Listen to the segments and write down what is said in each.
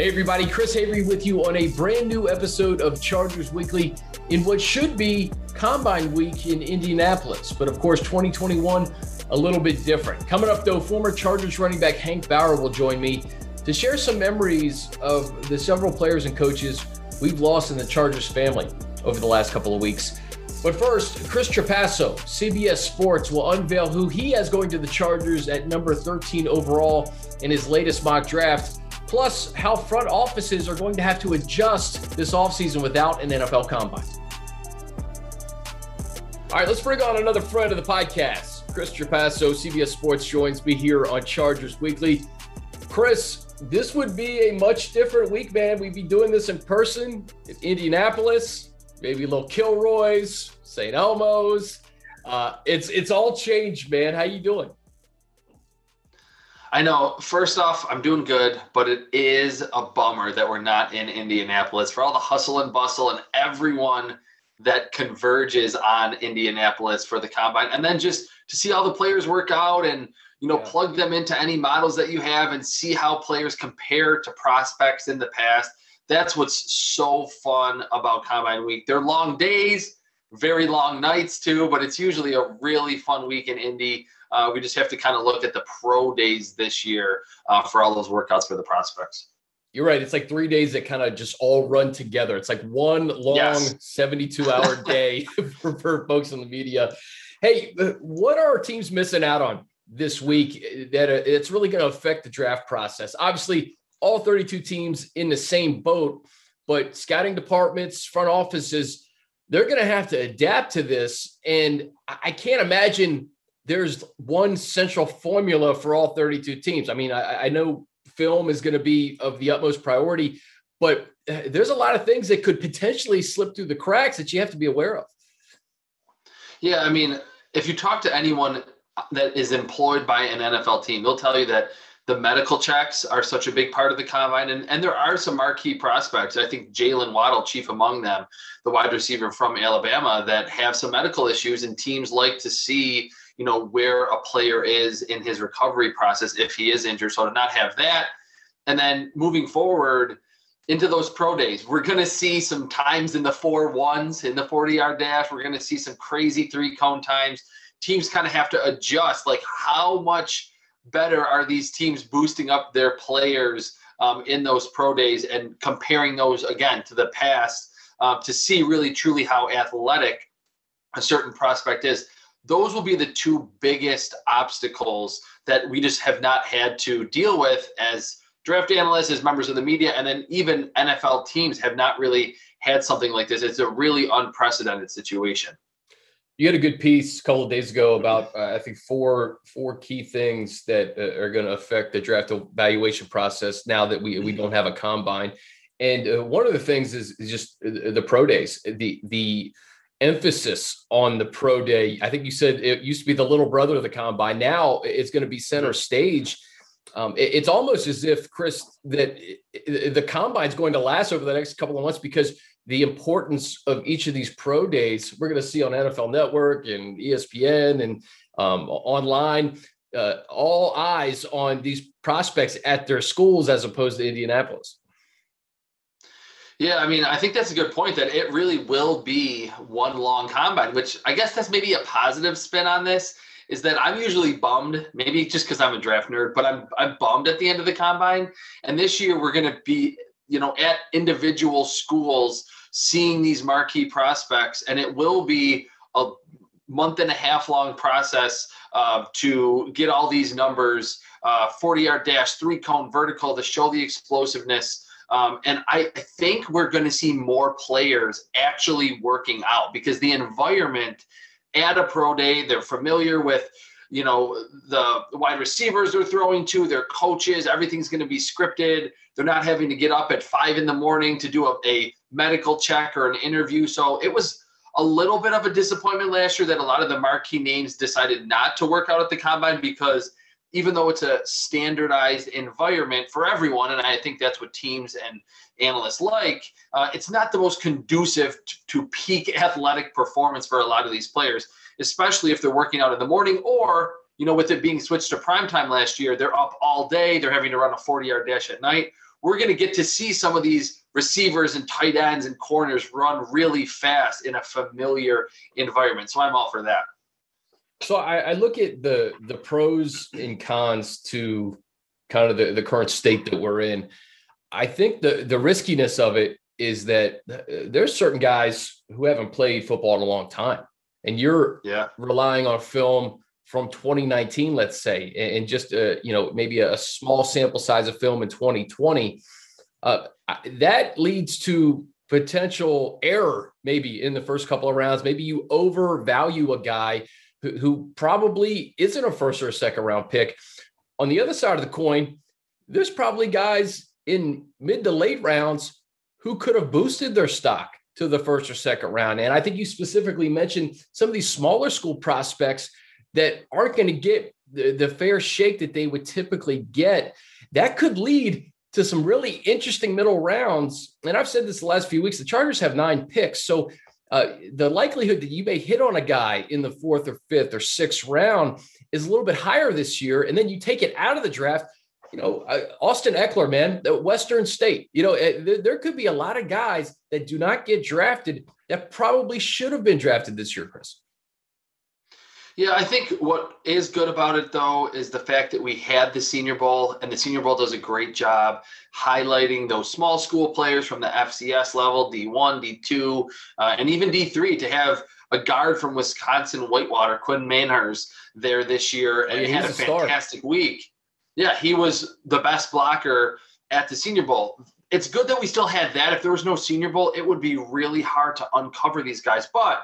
Hey, everybody, Chris Avery with you on a brand new episode of Chargers Weekly in what should be Combine Week in Indianapolis. But of course, 2021, a little bit different. Coming up, though, former Chargers running back Hank Bauer will join me to share some memories of the several players and coaches we've lost in the Chargers family over the last couple of weeks. But first, Chris Trapasso, CBS Sports, will unveil who he has going to the Chargers at number 13 overall in his latest mock draft plus how front offices are going to have to adjust this offseason without an NFL combine. All right, let's bring on another friend of the podcast. Chris Trapasso, CBS Sports, joins me here on Chargers Weekly. Chris, this would be a much different week, man. We'd be doing this in person in Indianapolis, maybe little Kilroy's, St. Elmo's. Uh, it's it's all changed, man. How you doing? I know. First off, I'm doing good, but it is a bummer that we're not in Indianapolis for all the hustle and bustle and everyone that converges on Indianapolis for the combine, and then just to see all the players work out and you know yeah. plug them into any models that you have and see how players compare to prospects in the past. That's what's so fun about combine week. They're long days, very long nights too, but it's usually a really fun week in Indy. Uh, we just have to kind of look at the pro days this year uh, for all those workouts for the prospects. You're right. It's like three days that kind of just all run together. It's like one long yes. 72 hour day for, for folks in the media. Hey, uh, what are our teams missing out on this week that uh, it's really going to affect the draft process? Obviously, all 32 teams in the same boat, but scouting departments, front offices, they're going to have to adapt to this. And I can't imagine there's one central formula for all 32 teams. I mean, I, I know film is going to be of the utmost priority, but uh, there's a lot of things that could potentially slip through the cracks that you have to be aware of. Yeah, I mean, if you talk to anyone that is employed by an NFL team, they'll tell you that the medical checks are such a big part of the combine. And, and there are some marquee prospects. I think Jaylen Waddle, chief among them, the wide receiver from Alabama, that have some medical issues, and teams like to see you know where a player is in his recovery process if he is injured. So to not have that and then moving forward into those pro days we're going to see some times in the four ones in the 40 yard dash. We're going to see some crazy three cone times. Teams kind of have to adjust like how much better are these teams boosting up their players um, in those pro days and comparing those again to the past uh, to see really truly how athletic a certain prospect is those will be the two biggest obstacles that we just have not had to deal with as draft analysts, as members of the media, and then even NFL teams have not really had something like this. It's a really unprecedented situation. You had a good piece a couple of days ago about uh, I think four four key things that uh, are going to affect the draft evaluation process now that we we don't have a combine. And uh, one of the things is, is just the pro days. The the emphasis on the pro day. I think you said it used to be the little brother of the combine. Now it's going to be center stage. Um, it, it's almost as if Chris that the combine is going to last over the next couple of months because the importance of each of these pro days we're going to see on NFL Network and ESPN and um, online. Uh, all eyes on these prospects at their schools as opposed to Indianapolis. Yeah, I mean, I think that's a good point that it really will be one long combine, which I guess that's maybe a positive spin on this. Is that I'm usually bummed, maybe just because I'm a draft nerd, but I'm I'm bummed at the end of the combine. And this year we're going to be, you know, at individual schools seeing these marquee prospects, and it will be a month and a half long process uh, to get all these numbers, uh, 40 yard dash, three cone vertical to show the explosiveness. Um, and I think we're going to see more players actually working out because the environment at a pro day, they're familiar with, you know, the wide receivers they're throwing to, their coaches, everything's going to be scripted. They're not having to get up at five in the morning to do a, a medical check or an interview. So it was a little bit of a disappointment last year that a lot of the marquee names decided not to work out at the combine because even though it's a standardized environment for everyone, and I think that's what teams and analysts like, uh, it's not the most conducive to, peak athletic performance for a lot of these players, especially if they're working out in the morning or, you know, with it being switched to prime time last year, they're up all day, they're having to run a 40 yard dash at night. we're going to get to see some of these receivers and tight ends and corners run really fast in a familiar environment. So I'm all for that. So I, I look at the the pros and cons to kind of the, the current state that we're in. I think the the riskiness of it is that there's certain guys who haven't played football in a long time, and you're yeah. relying on film from 2019, let's say, and just uh, you know maybe a small sample size of film in 2020, uh, that leads to potential error maybe in the first couple of rounds. Maybe you overvalue a guy who, probably isn't a first or a second round pick. On the other side of the coin, there's probably guys in mid to late rounds who could have boosted their stock to the first or second round. And I think you specifically mentioned some of these smaller school prospects that aren't going to get the, the fair shake that they would typically get, that could lead to some really interesting middle rounds. And I've said this the last few weeks the Chargers have nine picks. So uh, the likelihood that you may hit on a guy in the fourth or fifth or sixth round is a little bit higher this year. And then you take it out of the draft. You know, uh, Austin Ekeler, man, the Western State. You know, uh, th- there could be a lot of guys that do not get drafted that probably should have been drafted this year, Chris. Yeah, I think what is good about it though is the fact that we had the Senior Bowl, and the Senior Bowl does a great job highlighting those small school players from the FCS level, D1, D2, uh, and even D3 to have a guard from Wisconsin Whitewater, Quinn Meinerz, there this year and yeah, had a fantastic star. week. Yeah, he was the best blocker at the Senior Bowl. It's good that we still had that. If there was no Senior Bowl, it would be really hard to uncover these guys. But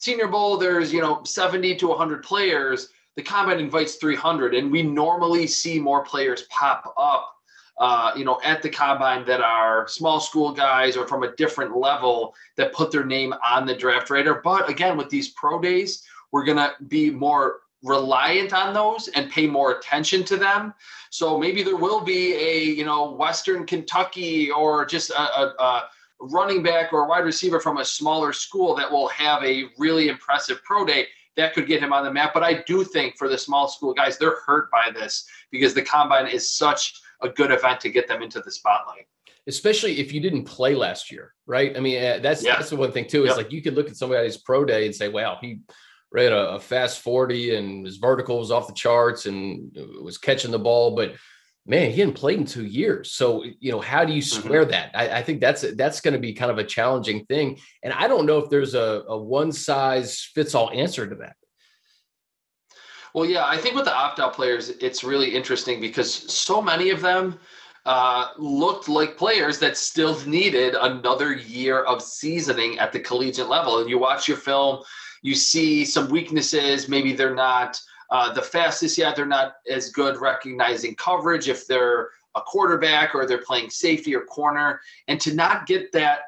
Senior Bowl, there's you know 70 to 100 players. The combine invites 300, and we normally see more players pop up, uh, you know, at the combine that are small school guys or from a different level that put their name on the draft radar. But again, with these pro days, we're gonna be more reliant on those and pay more attention to them. So maybe there will be a you know Western Kentucky or just a, a, a running back or a wide receiver from a smaller school that will have a really impressive pro day that could get him on the map. But I do think for the small school guys, they're hurt by this because the combine is such a good event to get them into the spotlight. Especially if you didn't play last year, right? I mean, uh, that's yeah. that's the one thing too. Is yep. like you could look at somebody's pro day and say, "Wow, he ran a, a fast forty and his vertical was off the charts and was catching the ball," but man, he hadn't played in two years. So, you know, how do you mm-hmm. square mm-hmm. that? I, I, think that's that's going to be kind of a challenging thing. And I don't know if there's a, a one size fits all answer to that. Well, yeah, I think with the opt out players, it's really interesting because so many of them uh, looked like players that still needed another year of seasoning at the collegiate level. And you watch your film, you see some weaknesses. Maybe they're not uh, the fastest yet. They're not as good recognizing coverage if they're a quarterback or they're playing safety or corner. And to not get that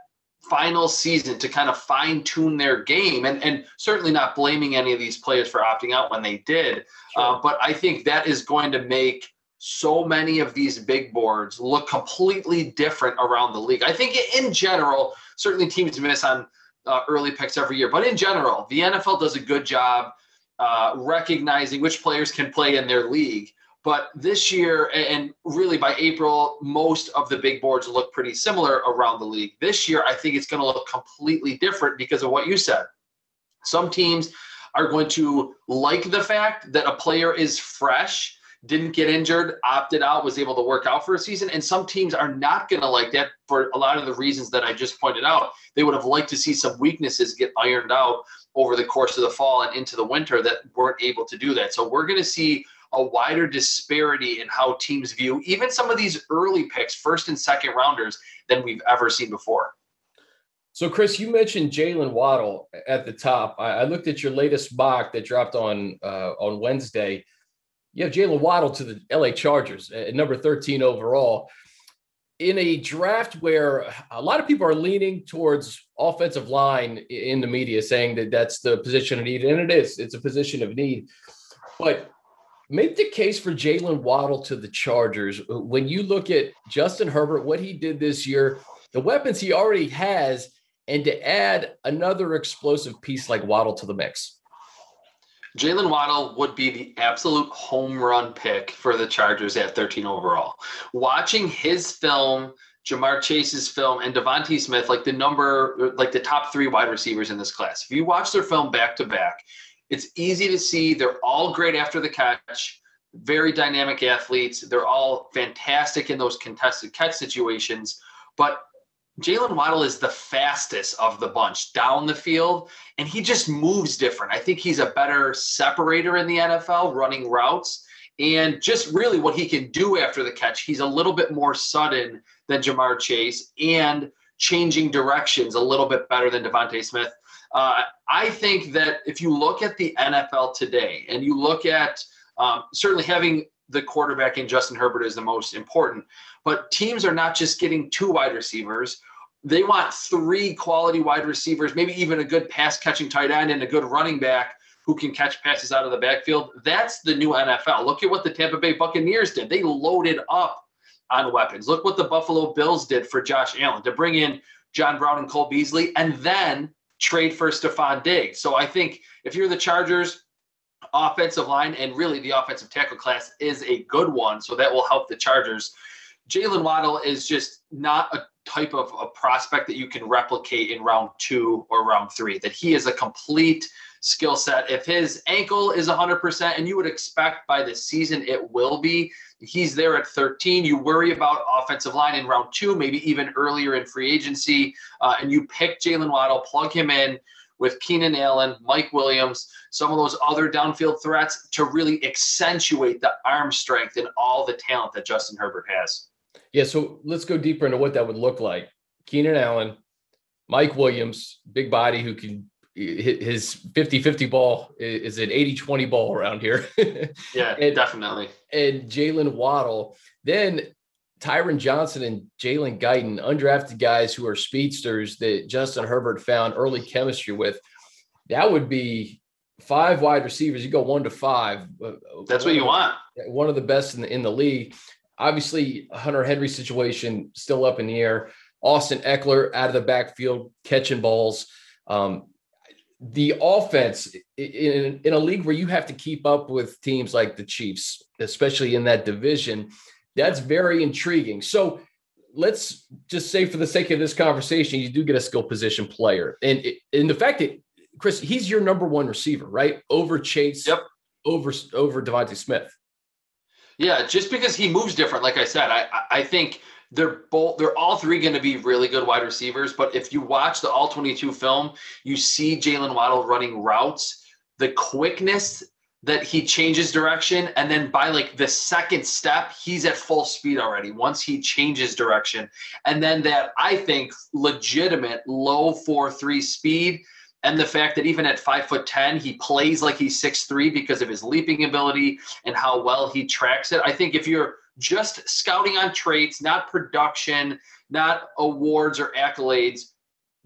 final season to kind of fine tune their game and, and certainly not blaming any of these players for opting out when they did. Uh, sure. Uh, but I think that is going to make so many of these big boards look completely different around the league. I think in general, certainly teams miss on uh, early picks every year, but in general, the NFL does a good job uh, recognizing which players can play in their league. But this year, and really by April, most of the big boards look pretty similar around the league. This year, I think it's going to look completely different because of what you said. Some teams are going to like the fact that a player is fresh, didn't get injured, opted out, was able to work out for a season. And some teams are not going to like that for a lot of the reasons that I just pointed out. They would have liked to see some weaknesses get ironed out over the course of the fall and into the winter that weren't able to do that. So we're going to see a wider disparity in how teams view even some of these early picks, first and second rounders, than we've ever seen before. So, Chris, you mentioned Jaylen Waddle at the top. I, I, looked at your latest mock that dropped on uh, on Wednesday. You have Jaylen Waddle to the LA Chargers at number 13 overall in a draft where a lot of people are leaning towards offensive line in the media, saying that that's the position of need, and it is. It's a position of need. But make the case for Jaylen Waddle to the Chargers. When you look at Justin Herbert, what he did this year, the weapons he already has, and to add another explosive piece like Waddle to the mix. Jaylen Waddle would be the absolute home run pick for the Chargers at 13 overall. Watching his film, Ja'Marr Chase's film, and DeVonta Smith, like the number, like the top three wide receivers in this class. If you watch their film back to back, it's easy to see they're all great after the catch, very dynamic athletes. They're all fantastic in those contested catch situations. But Jaylen Waddle is the fastest of the bunch down the field, and he just moves different. I think he's a better separator in the NFL, running routes, and just really what he can do after the catch. He's a little bit more sudden than Ja'Marr Chase and changing directions a little bit better than DeVonta Smith. Uh, I think that if you look at the NFL today and you look at um, certainly having the quarterback in Justin Herbert is the most important. But teams are not just getting two wide receivers. They want three quality wide receivers, maybe even a good pass catching tight end and a good running back who can catch passes out of the backfield. That's the new NFL. Look at what the Tampa Bay Buccaneers did. They loaded up on weapons. Look what the Buffalo Bills did for Josh Allen to bring in John Brown and Cole Beasley and then trade for Stefon Diggs. So I think if you're the Chargers, offensive line and really the offensive tackle class is a good one. So that will help the Chargers. Jaylen Waddle is just not a type of a prospect that you can replicate in round two or round three, that he is a complete skill set. If his ankle is 100%, and you would expect by the season it will be, he's there at 13. You worry about offensive line in round two, maybe even earlier in free agency, uh, and you pick Jaylen Waddle, plug him in with Keenan Allen, Mike Williams, some of those other downfield threats to really accentuate the arm strength and all the talent that Justin Herbert has. Yeah, so let's go deeper into what that would look like. Keenan Allen, Mike Williams, big body who can hit his 50-50 ball is an 80-20 ball around here. yeah, and, definitely. And Jaylen Waddle. Then Tyron Johnson and Jalen Guyton, undrafted guys who are speedsters that Justin Herbert found early chemistry with. That would be five wide receivers. You go one to five. That's what you want. One of the best in the in the league. Obviously, Hunter Henry situation still up in the air. Austin Ekeler out of the backfield catching balls. Um, the offense in, in a league where you have to keep up with teams like the Chiefs, especially in that division, that's very intriguing. So let's just say, for the sake of this conversation, you do get a skill position player, and in the fact that Chris, he's your number one receiver, right? Over Chase, yep. over over DeVonta Smith. Yeah, just because he moves different, like I said, I I think they're both they're all three going to be really good wide receivers. But if you watch the all 22 film, you see Jaylen Waddle running routes. The quickness that he changes direction and then by like the second step he's at full speed already once he changes direction and then that i think legitimate low 4-3 speed and the fact that even at 5 foot 10 he plays like he's 6-3 because of his leaping ability and how well he tracks it i think if you're just scouting on traits not production not awards or accolades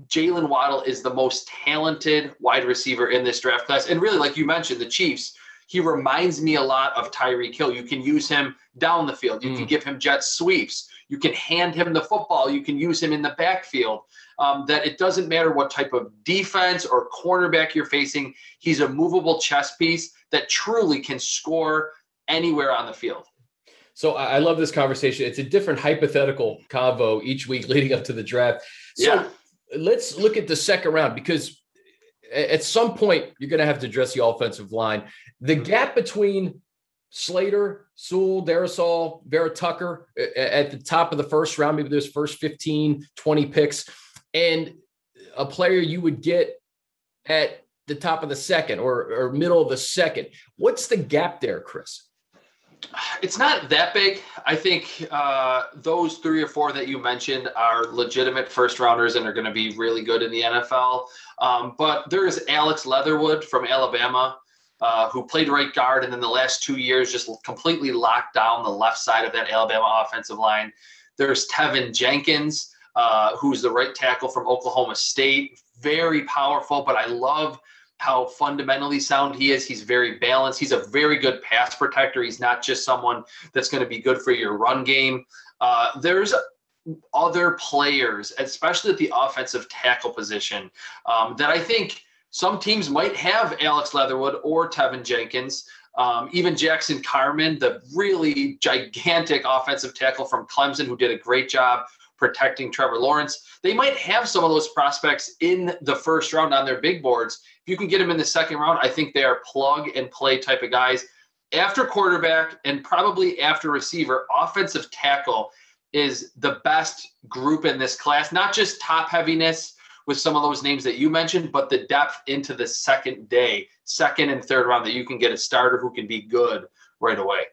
Jaylen Waddle is the most talented wide receiver in this draft class. And really, like you mentioned, the Chiefs, he reminds me a lot of Tyreek Hill. You can use him down the field. You mm. can give him jet sweeps. You can hand him the football. You can use him in the backfield. Um, that it doesn't matter what type of defense or cornerback you're facing. He's a movable chess piece that truly can score anywhere on the field. So I love this conversation. It's a different hypothetical convo each week leading up to the draft. So yeah. let's look at the second round because at some point you're going to have to address the offensive line. The gap between Slater, Sewell, Darrisaw, Vera Tucker at the top of the first round, maybe those first 15, 20 picks, and a player you would get at the top of the second or, or middle of the second. What's the gap there, Chris? It's not that big. I think uh, those three or four that you mentioned are legitimate first rounders and are going to be really good in the NFL. Um, but there is Alex Leatherwood from Alabama. Uh, who played right guard and then the last two years just completely locked down the left side of that Alabama offensive line. There's Teven Jenkins, uh, who's the right tackle from Oklahoma State. Very powerful, but I love how fundamentally sound he is. He's very balanced. He's a very good pass protector. He's not just someone that's going to be good for your run game. Uh, there's other players, especially at the offensive tackle position, um, that I think some teams might have Alex Leatherwood or Teven Jenkins. Um, even Jackson Carman, the really gigantic offensive tackle from Clemson, who did a great job protecting Trevor Lawrence. They might have some of those prospects in the first round on their big boards. If you can get them in the second round, I think they are plug and play type of guys. After quarterback and probably after receiver, offensive tackle is the best group in this class, not just top heaviness with some of those names that you mentioned, but the depth into the second day, second and third round that you can get a starter who can be good right away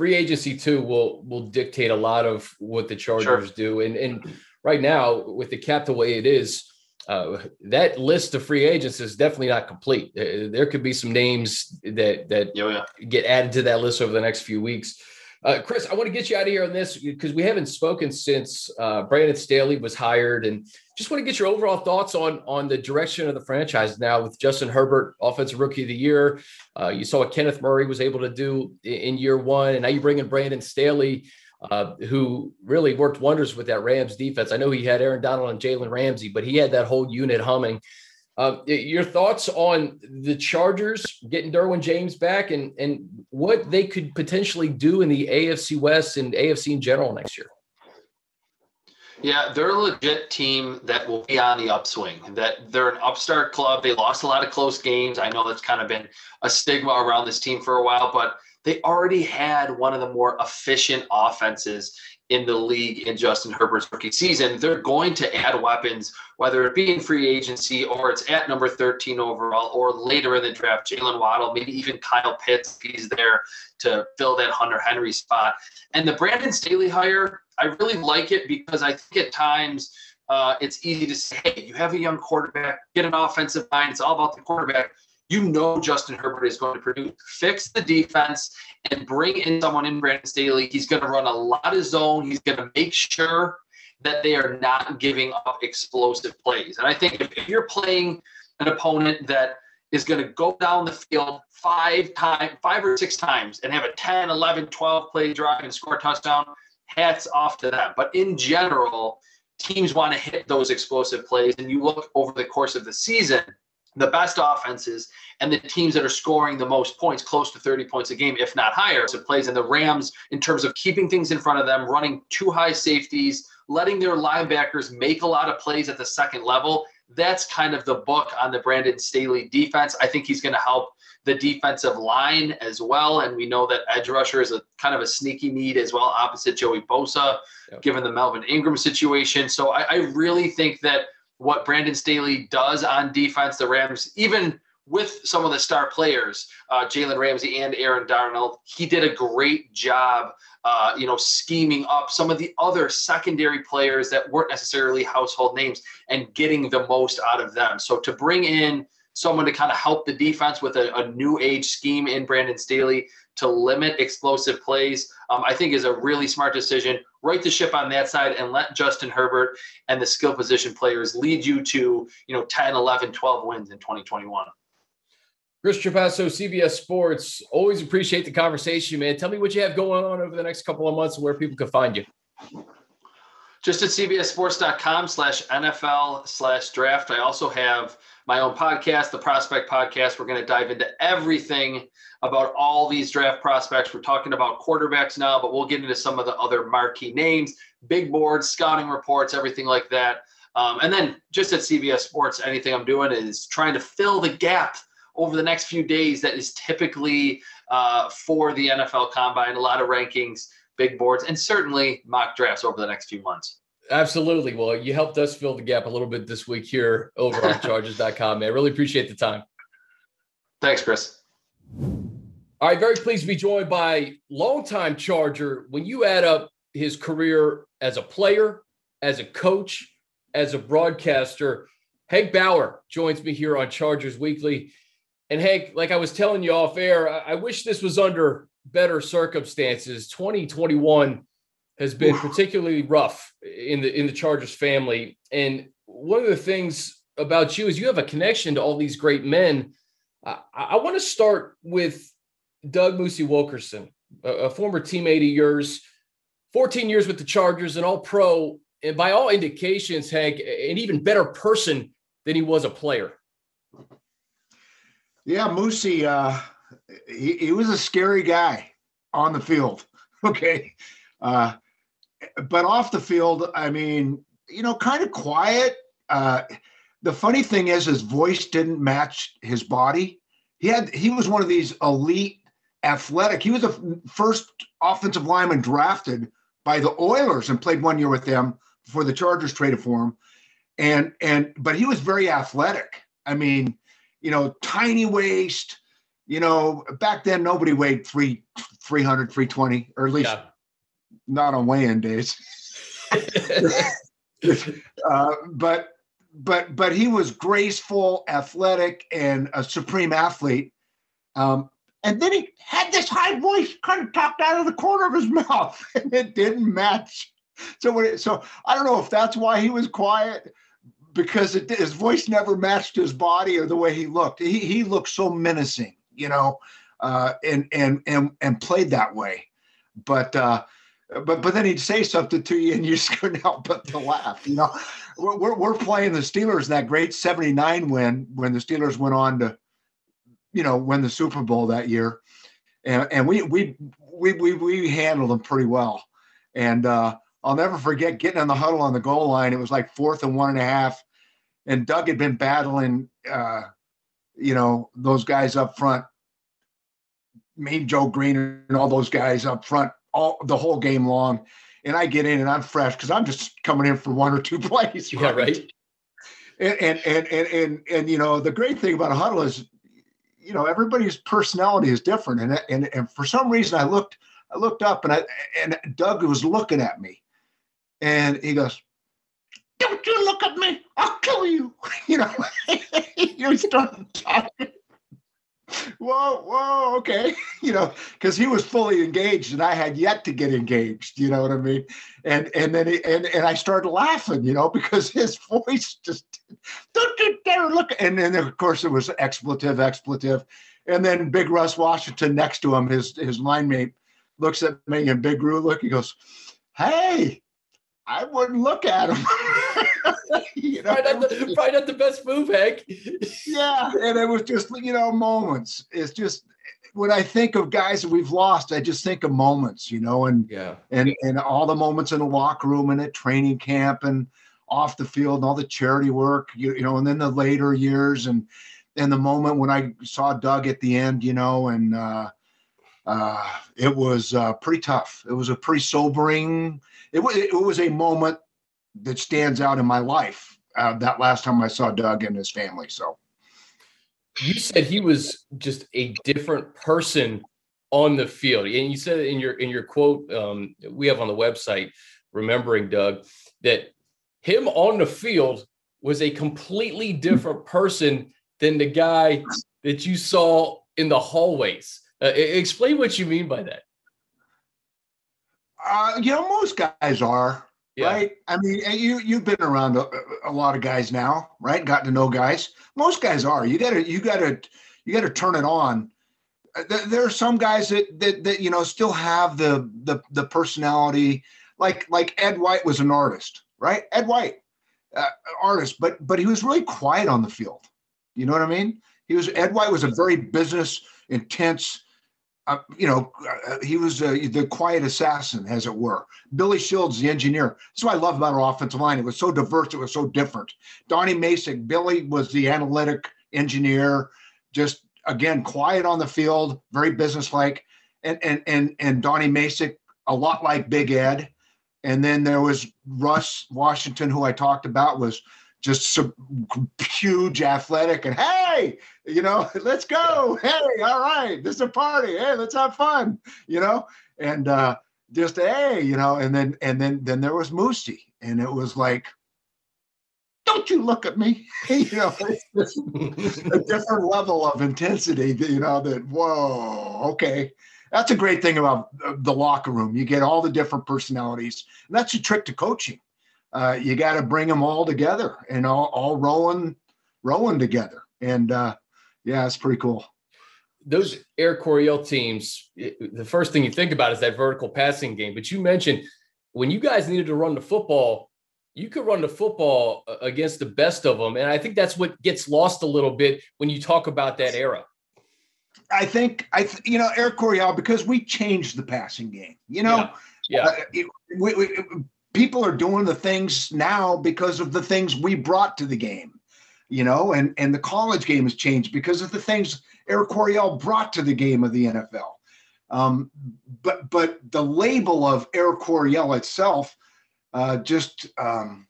free agency too will will dictate a lot of what the Chargers sure. do. And and right now with the cap the way it is, uh, that list of free agents is definitely not complete. Uh, there could be some names that that oh, yeah. get added to that list over the next few weeks. Uh, Chris, I want to get you out of here on this because we haven't spoken since uh, Brandon Staley was hired, and just want to get your overall thoughts on on the direction of the franchise now with Justin Herbert, offensive rookie of the year. Uh, you saw what Kenneth Murray was able to do in year one, and now you bring in Brandon Staley, uh, who really worked wonders with that Rams defense. I know he had Aaron Donald and Jalen Ramsey, but he had that whole unit humming. Uh, your thoughts on the Chargers getting Derwin James back and and what they could potentially do in the AFC West and AFC in general next year? Yeah, they're a legit team that will be on the upswing. That they're an upstart club. They lost a lot of close games. I know that's kind of been a stigma around this team for a while, but they already had one of the more efficient offenses in the league in Justin Herbert's rookie season. They're going to add weapons, whether it be in free agency or it's at number 13 overall or later in the draft. Jaylen Waddle, maybe even Kyle Pitts, he's there to fill that Hunter Henry spot. And the Brandon Staley hire, I really like it because I think at times uh, it's easy to say, hey, you have a young quarterback, get an offensive line. It's all about the quarterback you know Justin Herbert is going to produce. Fix the defense and bring in someone in Brandon Staley. He's going to run a lot of zone. He's going to make sure that they are not giving up explosive plays. And I think if, you're playing an opponent that is going to go down the field five times, five or six times and have a 10, 11, 12 play drive and score a touchdown, hats off to them. But in general, teams want to hit those explosive plays. And you look over the course of the season – the best offenses and the teams that are scoring the most points, close to 30 points a game, if not higher. So it plays in the Rams in terms of keeping things in front of them, running two high safeties, letting their linebackers make a lot of plays at the second level. That's kind of the book on the Brandon Staley defense. I think he's going to help the defensive line as well. And we know that edge rusher is a kind of a sneaky need as well, opposite Joey Bosa, yep. given the Melvin Ingram situation. So I, I really think that what Brandon Staley does on defense. The Rams, even with some of the star players, uh, Jalen Ramsey and Aaron Donald, he did a great job, uh, you know, scheming up some of the other secondary players that weren't necessarily household names and getting the most out of them. So to bring in someone to kind of help the defense with a, a new age scheme in Brandon Staley to limit explosive plays, um, I think is a really smart decision. Right the ship on that side and let Justin Herbert and the skill position players lead you to, you know, 10, 11, 12 wins in 2021. Chris Trapasso, CBS Sports. Always appreciate the conversation, man. Tell me what you have going on over the next couple of months and where people can find you. Just at cbssports.com slash NFL slash draft. I also have my own podcast, the Prospect Podcast. We're going to dive into everything about all these draft prospects. We're talking about quarterbacks now, but we'll get into some of the other marquee names, big boards, scouting reports, everything like that. Um, and then just at CBS Sports, anything I'm doing is trying to fill the gap over the next few days that is typically uh, for the NFL Combine. A lot of rankings, big boards, and certainly mock drafts over the next few months. Absolutely. Well, you helped us fill the gap a little bit this week here over on chargers.com, man. Really appreciate the time. Thanks, Chris. All right, very pleased to be joined by longtime Charger. When you add up his career as a player, as a coach, as a broadcaster, Hank Bauer joins me here on Chargers Weekly. And Hank, like I was telling you off air, I, wish this was under better circumstances. 2021 has been particularly rough in the in the Chargers family. And one of the things about you is you have a connection to all these great men. I, I want to start with Doug Moosey Wilkerson, a, a former teammate of yours, 14 years with the Chargers, an all pro, and by all indications, Hank, an even better person than he was a player. Yeah, Moosey, uh, he, he was a scary guy on the field. Okay. Uh, but off the field, I mean, you know, kind of quiet. Uh, the funny thing is, his voice didn't match his body. He had he was one of these elite athletic. He was the first offensive lineman drafted by the Oilers and played one year with them before the Chargers traded for him. And and but he was very athletic. I mean, you know, tiny waist. You know, back then nobody weighed three 300, 320, or at least yeah. Not on weigh-in days. uh, but but but he was graceful, athletic, and a supreme athlete. Um, and then he had this high voice kind of talked out of the corner of his mouth, and it didn't match. So when it, so I don't know if that's why he was quiet because it, his voice never matched his body or the way he looked. He he looked so menacing, you know, uh, and and and and played that way. But uh, but but then he'd say something to you, and you just couldn't help but to laugh. You know, we're we're playing the Steelers in that great '79 win when the Steelers went on to, you know, win the Super Bowl that year, and and we we we we, we handled them pretty well, and. uh I'll never forget getting in the huddle on the goal line. It was like fourth and one and a half, and Doug had been battling, uh, you know, those guys up front, me, and Joe Greene, and all those guys up front, all the whole game long. And I get in and I'm fresh because I'm just coming in for one or two plays. Right? Yeah, right. And, and and and and and you know the great thing about a huddle is, you know, everybody's personality is different, and and and for some reason I looked I looked up and I and Doug was looking at me, and he goes, "Don't you look at me? I'll kill you!" You know, you start talking. Whoa, whoa, okay, you know, because he was fully engaged and I had yet to get engaged. You know what I mean? And and then he, and and I started laughing, you know, because his voice just don't you look. And then of course it was expletive, expletive, and then Big Russ Washington next to him, his his line mate, looks at me and Big Roo look. He goes, "Hey, I wouldn't look at him. you know? probably, not the, probably not the best move, Hank. yeah, and it was just you know moments. It's just when I think of guys that we've lost, I just think of moments, you know, and yeah, and and all the moments in the locker room and at training camp and off the field and all the charity work, you, you know, and then the later years and and the moment when I saw Doug at the end, you know, and uh, uh, it was uh, pretty tough. It was a pretty sobering it was it was a moment that stands out in my life. Uh, that last time I saw Doug and his family. So you said he was just a different person on the field, and you said in your in your quote um, we have on the website, remembering Doug, that him on the field was a completely different person than the guy that you saw in the hallways. Uh, explain what you mean by that. Uh, you know, most guys are yeah. right. I mean, you you've been around a, a, lot of guys now, right? Got to know guys. Most guys are. You gotta you gotta you gotta turn it on. Uh, there are some guys that that that you know still have the the the personality. Like like Ed White was an artist, right? Ed White, uh, artist, but but he was really quiet on the field. You know what I mean? He was Ed White was a very business intense uh, you know, uh, he was uh, the quiet assassin, as it were. Billy Shields, the engineer. That's what I love about our offensive line. It was so diverse. It was so different. Donnie Macek, Billy was the analytic engineer, just again quiet on the field, very businesslike, and and and and Donnie Macek, a lot like Big Ed. And then there was Russ Washington, who I talked about, was just some huge athletic and hey you know let's go. Hey all right this is a party. Hey let's have fun you know? And uh just hey you know? And then and then then there was moosey and it was like don't you look at me you know? A different level of intensity you know that whoa okay. That's a great thing about the locker room. You get all the different personalities and that's a trick to coaching uh, you got to bring them all together and all, all rolling, rowing together. And uh, yeah, it's pretty cool. Those Air Coryell teams, the first thing you think about is that vertical passing game. But you mentioned when you guys needed to run the football, you could run the football uh, against the best of them. And I think that's what gets lost a little bit when you talk about that era. I think I th- you know Air Coryell because we changed the passing game. You know, yeah, yeah. Uh, we, we, people are doing the things now because of the things we brought to the game. You know, and and the college game has changed because of the things Air Coryell brought to the game of the NFL. Um, but but the label of Air Coryell itself uh, just um,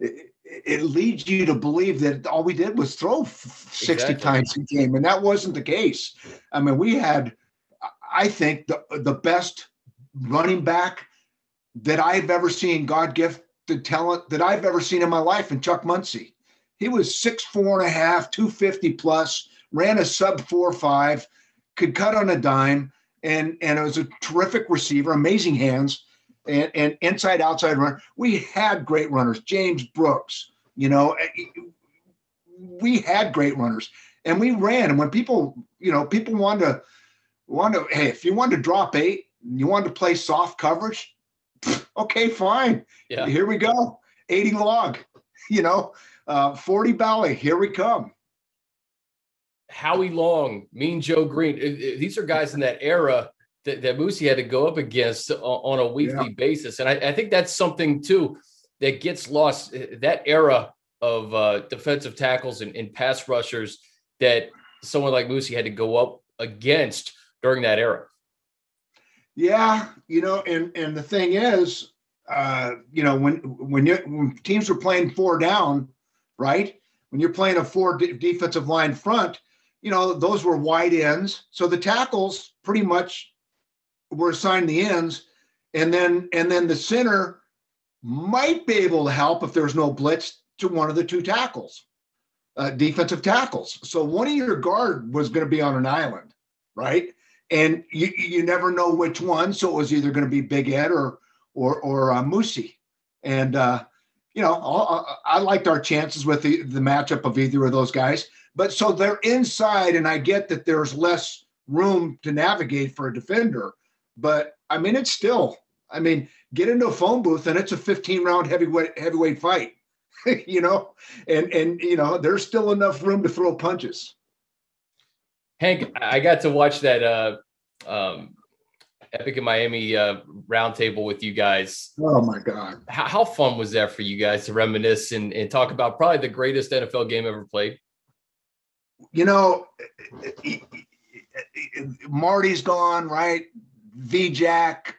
it, it, leads you to believe that all we did was throw 60 exactly. times a game, and that wasn't the case. I mean, we had, I think, the the best running back that I've ever seen. God gifted talent that I've ever seen in my life, and Chuck Muncie. He was six four and a half, two fifty plus, ran a sub four five, could cut on a dime and and it was a terrific receiver, amazing hands, and, and inside outside run. We had great runners, James Brooks. You know, eh, we had great runners, and we ran. And when people, you know, people wanted to want to, hey, if you wanted to drop eight, you wanted to play soft coverage, okay, fine. Yeah. Here we go. 80 log, you know, uh, 40 belly. Here we come. Howie Long, Mean Joe Greene. These are guys in that era that, that Moosey had to go up against on a weekly yeah. basis. And I, I, think that's something too that gets lost. That era of uh, defensive tackles and, and, pass rushers that someone like Moosey had to go up against during that era. Yeah, you know, and and the thing is, uh, you know, when when you when teams were playing four down, right? When you're playing a four de- defensive line front, you know, those were wide ends. So the tackles pretty much were assigned the ends. And then and then the center might be able to help if there's no blitz to one of the two tackles, uh, defensive tackles. So one of your guard was going to be on an island, right? And you you never know which one. So it was either going to be Big Ed or or or uh, Moosey. And uh, you know, I, I liked our chances with the the matchup of either of those guys. But so they're inside, and I get that there's less room to navigate for a defender. But I mean, it's still, I mean, get into a phone booth and it's a 15 round heavyweight heavyweight fight, you know, and and you know, there's still enough room to throw punches. Hank, I got to watch that uh, um, Epic in Miami uh, roundtable with you guys. Oh my God! How, how, fun was that for you guys to reminisce and, and talk about probably the greatest NFL game ever played? you know, Marty's gone, right? V Jack,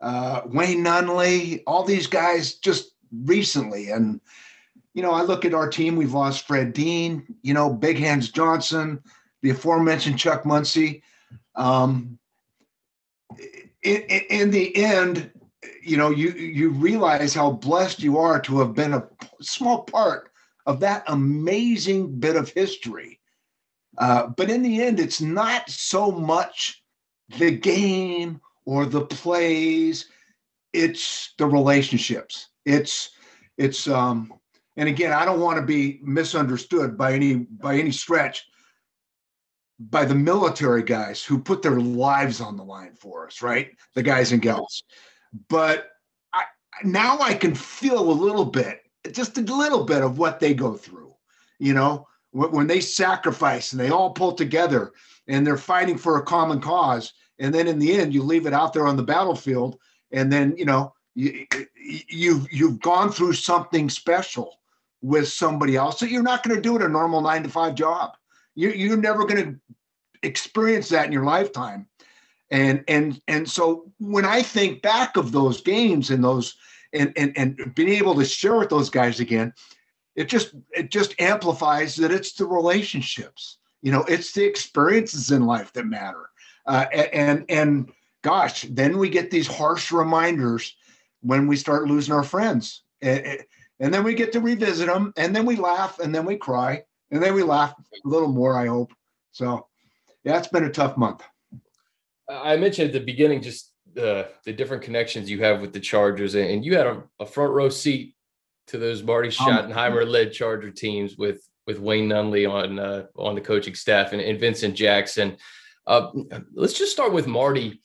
uh, Wayne Nunnely, all these guys just recently. And, you know, I look at our team, we've lost Fred Dean, you know, Big Hands Johnson, the aforementioned Chuck Muncie. Um, in, in the end, you know, you you realize how blessed you are to have been a small part of that amazing bit of history. Uh, but in the end, it's not so much the game or the plays; it's the relationships. It's it's um, and again, I don't want to be misunderstood by any by any stretch by the military guys who put their lives on the line for us, right? The guys and gals. But I, now I can feel a little bit, just a little bit of what they go through. You know, when when they sacrifice and they all pull together and they're fighting for a common cause and then in the end you leave it out there on the battlefield and then you know you, you've you've gone through something special with somebody else so you're not going to do it a normal nine to five job you, you're never going to experience that in your lifetime. And and and so when i think back of those games and those and and, and being able to share with those guys again it just it just amplifies that it's the relationships you know it's the experiences in life that matter. Uh, and and gosh then we get these harsh reminders when we start losing our friends. And, and then we get to revisit them and then we laugh and then we cry and then we laugh a little more i hope so yeah it's been a tough month i mentioned at the beginning just the the different connections you have with the chargers and you had a, a front row seat to those Marty um, Schottenheimer led Charger teams with with Wayne Nunnely on uh, on the coaching staff and, and Vincent Jackson. Uh, let's just start with Marty,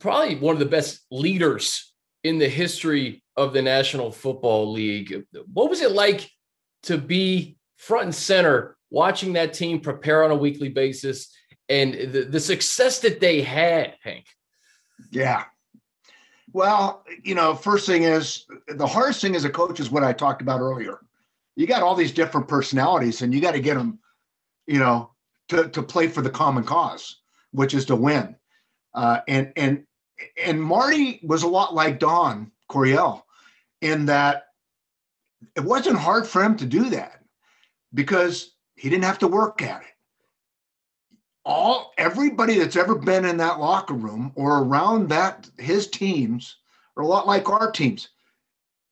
probably one of the best leaders in the history of the National Football League. What was it like to be front and center watching that team prepare on a weekly basis and the, the success that they had, Hank. Yeah. Well, you know, first thing is the hardest thing as a coach is what I talked about earlier. You got all these different personalities, and you got to get them, you know, to, to play for the common cause, which is to win. Uh, and and and Marty was a lot like Don Coryell in that it wasn't hard for him to do that because he didn't have to work at it. All everybody that's ever been in that locker room or around that his teams are a lot like our teams.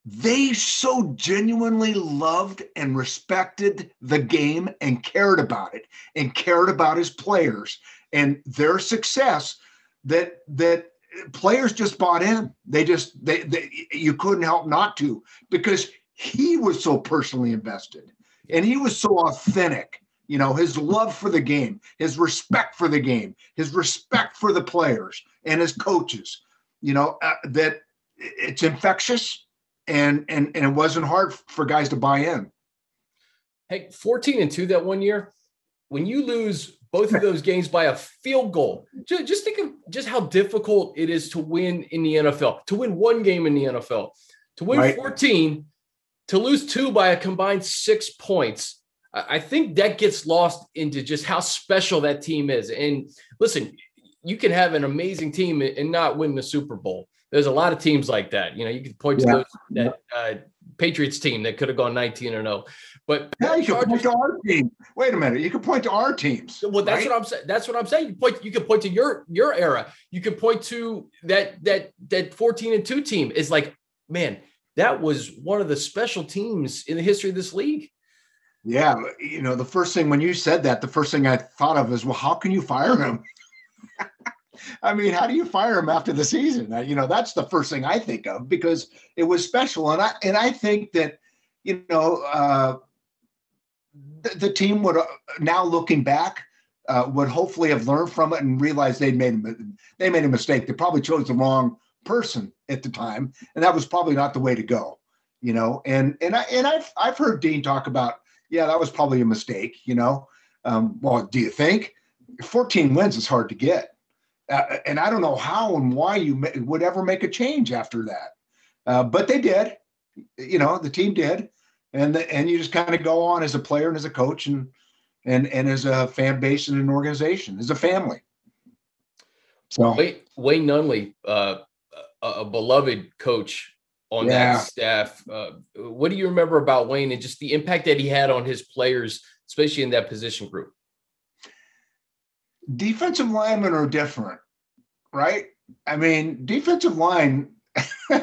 They so genuinely loved and respected the game and cared about it and cared about his players and their success that that players just bought in. They just they, they you couldn't help not to because he was so personally invested and he was so authentic. You know, his love for the game, his respect for the game, his respect for the players and his coaches. You know uh, that it's infectious, and and and it wasn't hard for guys to buy in. Hey, fourteen and two that one year. When you lose both of those games by a field goal. Just, just think of just how difficult it is to win in the NFL, to win one game in the NFL, to win right. 14, to lose two by a combined six points. I think that gets lost into just how special that team is. And listen, you can have an amazing team and not win the Super Bowl. There's a lot of teams like that. You know, you can point to yeah. those, that uh, Patriots team that could have gone 19 or 0. But yeah, you can point to our team. Wait a minute, you can point to our teams. Well, that's right? what I'm saying. That's what I'm saying. You point. You can point to your your era. You can point to that that that 14 and two team. Is like, man, that was one of the special teams in the history of this league. Yeah, you know, the first thing when you said that, the first thing I thought of is, well, how can you fire him? I mean, how do you fire him after the season? You know, that's the first thing I think of because it was special, and I and I think that you know uh, the, the, team would uh, now looking back uh, would hopefully have learned from it and realized they made they made a mistake. They probably chose the wrong person at the time, and that was probably not the way to go. You know, and and I and I've I've heard Dean talk about yeah that was probably a mistake. You know, um, well, do you think 14 wins is hard to get? Uh, and I don't know how and why you would ever make a change after that. Uh, but they did. You know, the team did, and the, and you just kind of go on as a player and as a coach and and and as a fan base and an organization, as a family. So Wayne, Wayne Nunnely, uh, a, beloved coach on yeah. that staff. Uh, what do you remember about Wayne and just the impact that he had on his players, especially in that position group? defensive linemen are different, right? I mean, defensive line,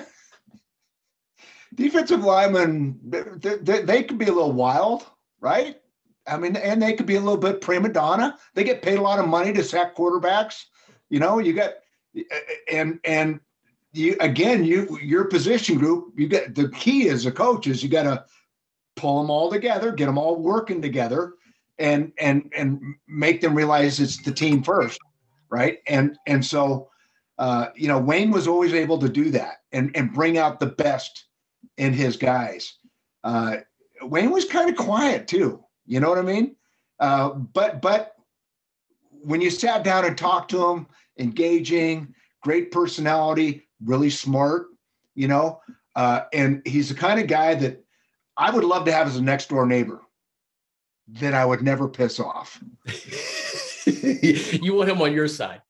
defensive linemen, they, they, they could be a little wild, right? I mean, and they could be a little bit prima donna. They get paid a lot of money to sack quarterbacks. You know, you got and and you again, you your position group. You get the key as a coach is you got to pull them all together, get them all working together, and and and make them realize it's the team first, right? And and so uh, you know Wayne was always able to do that and and bring out the best in his guys. Uh, Wayne was kind of quiet too, you know what I mean? Uh, but but when you sat down and talked to him, engaging, great personality, really smart, you know, uh, and he's the kind of guy that I would love to have as a next door neighbor that I would never piss off. you want him on your side.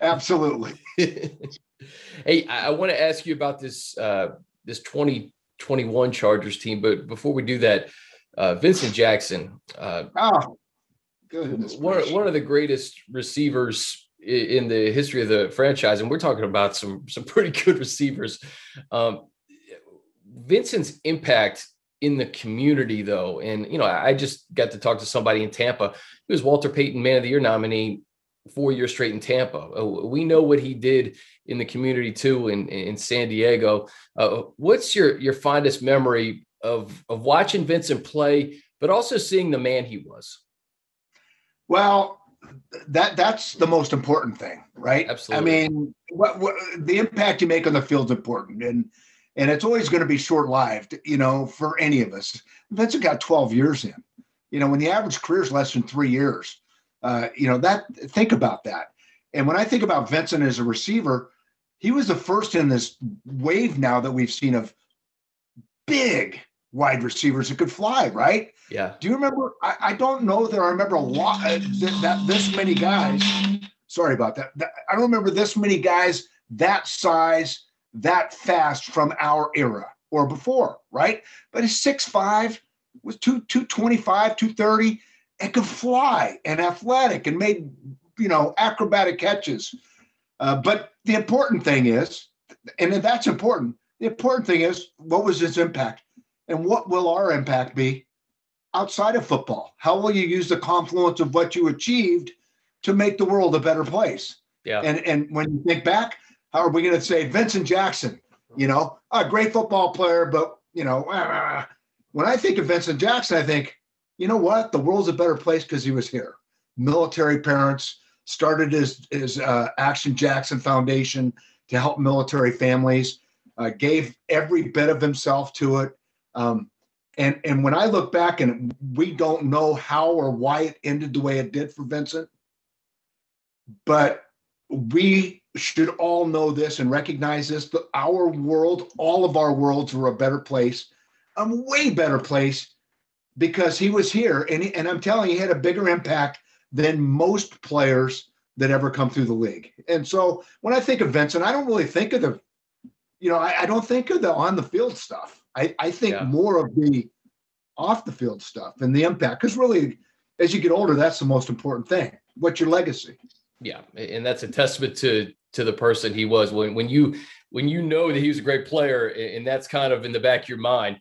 Absolutely. hey, I, I want to ask you about this uh, this 2021 Chargers team, but before we do that, uh, Vincent Jackson. Uh, oh, goodness. One, one of the greatest receivers in the history of the franchise, and we're talking about some some pretty good receivers. Um, Vincent's impact in the community though and you know i just got to talk to somebody in tampa. He was walter payton man of the year nominee four years straight in tampa. Uh, we know what he did in the community too in, in san diego. Uh, what's your your fondest memory of of watching vincent play but also seeing the man he was? Well that that's the most important thing right absolutely i mean what, what the impact you make on the field is important and and it's always going to be short lived, you know, for any of us. Vincent got 12 years in. You know, when the average career is less than three years, Uh, you know that. Think about that. And when I think about Vincent as a receiver, he was the first in this wave now that we've seen of big wide receivers that could fly. Right? Yeah. Do you remember? I, I don't know that I remember a lot uh, that, that this many guys. Sorry about that. that. I don't remember this many guys that size that fast from our era or before, right? But he's 6'5, was 2, 225, 230, and could fly and athletic and made, you know, acrobatic catches. Uh, but the important thing is, and that's important, the important thing is what was his impact? And what will our impact be outside of football? How will you use the confluence of what you achieved to make the world a better place? Yeah. And and when you think back, how are we going to say Vincent Jackson? You know, a great football player, but you know, when I think of Vincent Jackson, I think, you know what, the world's a better place because he was here. Military parents started his his uh, Action Jackson Foundation to help military families. Uh, gave every bit of himself to it. Um, and and when I look back and we don't know how or why it ended the way it did for Vincent, but we should all know this and recognize this that our world, all of our worlds were a better place, a way better place because he was here. And, he, and I'm telling you, he had a bigger impact than most players that ever come through the league. And so when I think of Vincent, I don't really think of the, you know, I, I don't think of the on the field stuff. I, I think yeah. more of the off the field stuff and the impact. Because really, as you get older, that's the most important thing. What's your legacy? Yeah, and that's a testament to to the person he was. When when you when you know that he was a great player, and that's kind of in the back of your mind,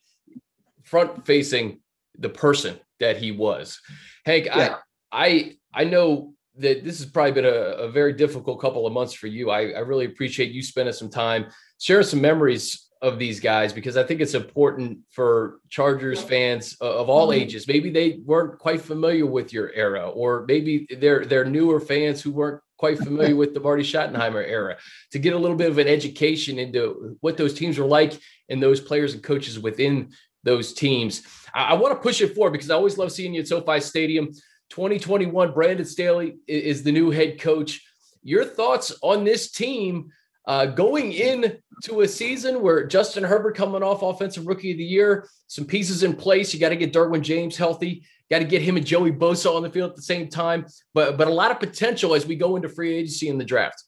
front facing the person that he was. Hank, yeah. I I I know that this has probably been a, a very difficult couple of months for you. I, I really appreciate you spending some time sharing some memories of these guys because I think it's important for Chargers fans of all mm-hmm. ages. Maybe they weren't quite familiar with your era, or maybe they're they're newer fans who weren't quite familiar with the Marty Schottenheimer era to get a little bit of an education into what those teams were like and those players and coaches within those teams. I, I want to push it forward because I always love seeing you at SoFi Stadium. 2021, Brandon Staley is the new head coach. Your thoughts on this team uh, going in to a season where Justin Herbert coming off offensive rookie of the year, some pieces in place. You got to get Derwin James healthy. Got to get him and Joey Bosa on the field at the same time. But but a lot of potential as we go into free agency in the draft.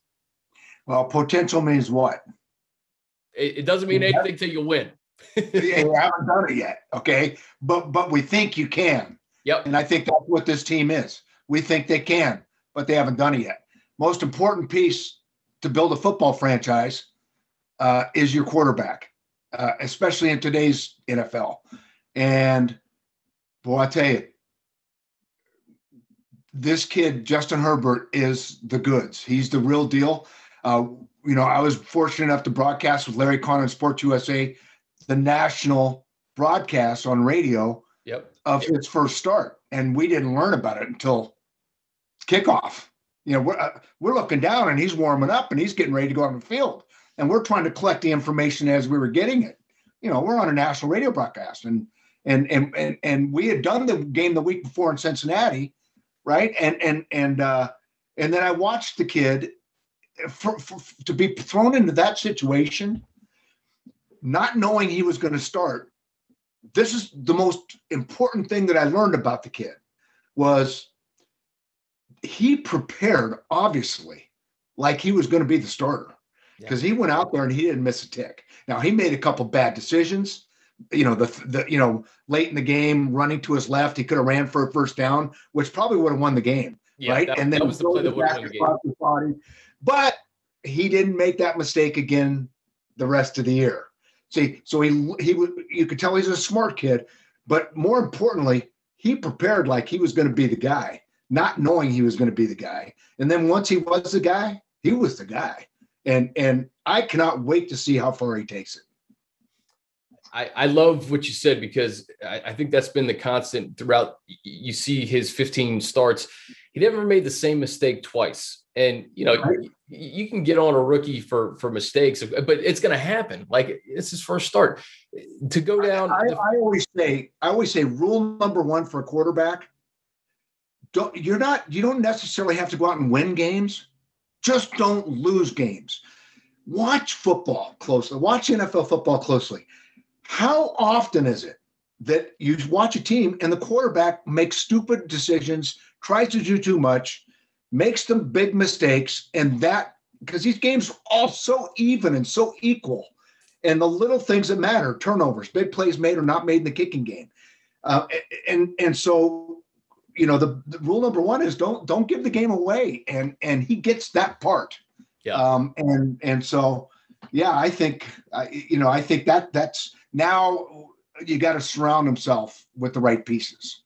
Well, potential means what? It, it doesn't mean anything till you win. yeah, we haven't done it yet. Okay, but but we think you can. Yep. And I think that's what this team is. We think they can, but they haven't done it yet. Most important piece to build a football franchise uh, is your quarterback, uh, especially in today's NFL. And boy, I tell you, this kid, Justin Herbert, is the goods. He's the real deal. Uh, you know, I was fortunate enough to broadcast with Larry Kahn on Sports USA, the national broadcast on radio yep. of yep. his first start. And we didn't learn about it until kickoff you know, we're uh, we're looking down and he's warming up and he's getting ready to go on the field, and we're trying to collect the information as we were getting it. You know, we're on a national radio broadcast, and and and and, and we had done the game the week before in Cincinnati, right? And and and uh, and then I watched the kid for, for, to be thrown into that situation, not knowing he was going to start. This is the most important thing that I learned about the kid was he prepared obviously like he was going to be the starter because yeah. he went out there and he didn't miss a tick. Now he made a couple bad decisions. You know the the you know late in the game running to his left, he could have ran for a first down, which probably would have won the game, yeah, right? That, and then that was the play that would have won the game. Body. But he didn't make that mistake again the rest of the year. See, so he he you could tell he's a smart kid, but more importantly, he prepared like he was going to be the guy not knowing he was going to be the guy. And then once he was the guy, he was the guy. And and I cannot wait to see how far he takes it. I, I love what you said because I, I think that's been the constant throughout. You see his 15 starts. He never made the same mistake twice. And you know, right. you, you, can get on a rookie for for mistakes, but it's going to happen. Like it's his first start. To go down, I, I, I always say, I always say, rule number one for a quarterback: don't you're not you don't necessarily have to go out and win games. Just don't lose games. Watch football closely. Watch NFL football closely. How often is it that you watch a team and the quarterback makes stupid decisions, tries to do too much, makes some big mistakes, and that because these games are all so even and so equal, and the little things that matter, turnovers, big plays made or not made in the kicking game, uh, and and so you know the, the, rule number one is don't don't give the game away, and and he gets that part, yeah, um, and and so yeah, I think uh, you know I think that that's now you got to surround himself with the right pieces.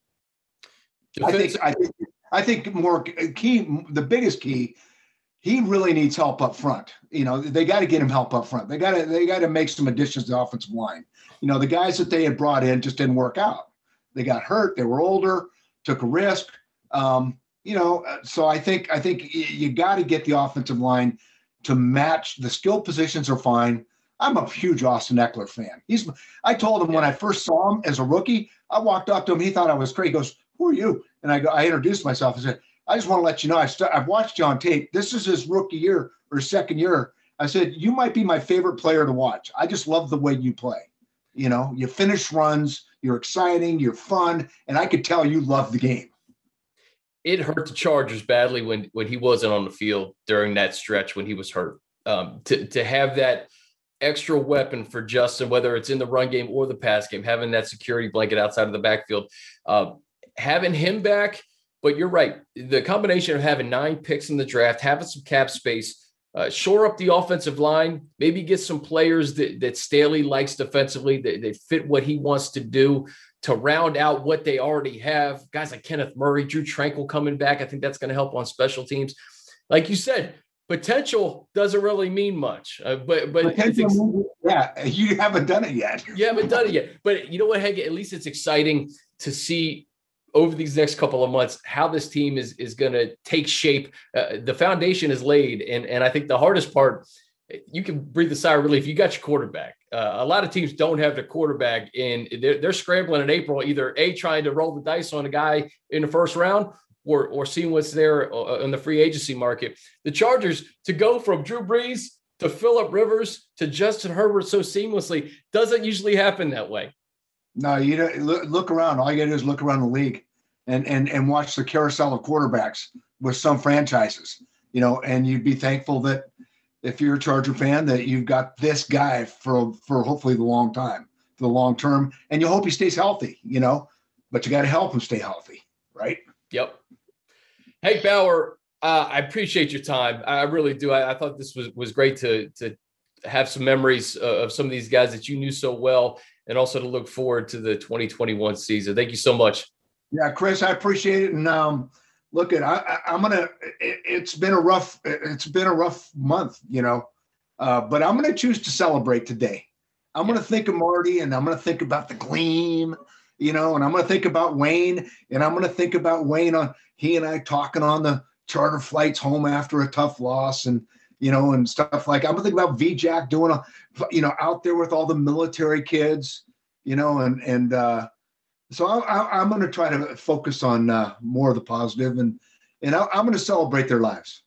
I think I think I think more key the biggest key he really needs help up front. You know, they got to get him help up front. They got to they got to make some additions to the offensive line. You know, the guys that they had brought in just didn't work out. They got hurt. They were older. Took a risk. Um, you know, so I think I think you got to get the offensive line to match the skill positions are fine. I'm a huge Austin Ekeler fan. He's. I told him when I first saw him as a rookie, I walked up to him. He thought I was crazy. He goes, "Who are you?" And I go, I introduced myself. I said, "I just want to let you know I st- I've watched John tape. This is his rookie year or second year." I said, "You might be my favorite player to watch. I just love the way you play. You know, you finish runs. You're exciting. You're fun, and I could tell you love the game." It hurt the Chargers badly when when he wasn't on the field during that stretch when he was hurt. Um, to to have that extra weapon for Justin, whether it's in the run game or the pass game, having that security blanket outside of the backfield, uh, having him back. But you're right. The combination of having nine picks in the draft, having some cap space, uh, shore up the offensive line, maybe get some players that, that Staley likes defensively, that, that fit what he wants to do to round out what they already have. Guys like Kenneth Murray, Drue Tranquill coming back. I think that's going to help on special teams. Like you said, potential doesn't really mean much. Uh, but but think, yeah, you haven't done it yet. you haven't done it yet. But you know what, Hank? At least it's exciting to see over these next couple of months how this team is is going to take shape. Uh, the foundation is laid, and and I think the hardest part. You can breathe a sigh of relief. You got your quarterback. Uh, a lot of teams don't have their quarterback, and they're, they're scrambling in April, either a trying to roll the dice on a guy in the first round, or or seeing what's there uh, in the free agency market. The Chargers to go from Drew Brees to Philip Rivers to Justin Herbert so seamlessly doesn't usually happen that way. No, you don't look, look around. All you got to do is look around the league and and and watch the carousel of quarterbacks with some franchises. You know, and you'd be thankful that if you're a Charger fan that you've got this guy for for hopefully the long time, for the long term, and you hope he stays healthy. You know, but you got to help him stay healthy, right? Yep. Hey, Bauer, uh, I appreciate your time. I really do. I, I, thought this was was great to to have some memories of some of these guys that you knew so well, and also to look forward to the 2021 season. Thank you so much. Yeah, Chris, I appreciate it. And um, look at I, am gonna. It, has been a rough. It's been a rough month, you know, uh, but I'm gonna choose to celebrate today. I'm yeah. gonna think of Marty, and I'm gonna think about the Gleam you know, and I'm going to think about Wayne, and I'm going to think about Wayne on he and I talking on the charter flights home after a tough loss, and you know, and stuff like I'm going to think about VJack doing a, you know, out there with all the military kids, you know, and and uh, so I'm I am going to try to focus on uh, more of the positive, and and I, I'm going to celebrate their lives.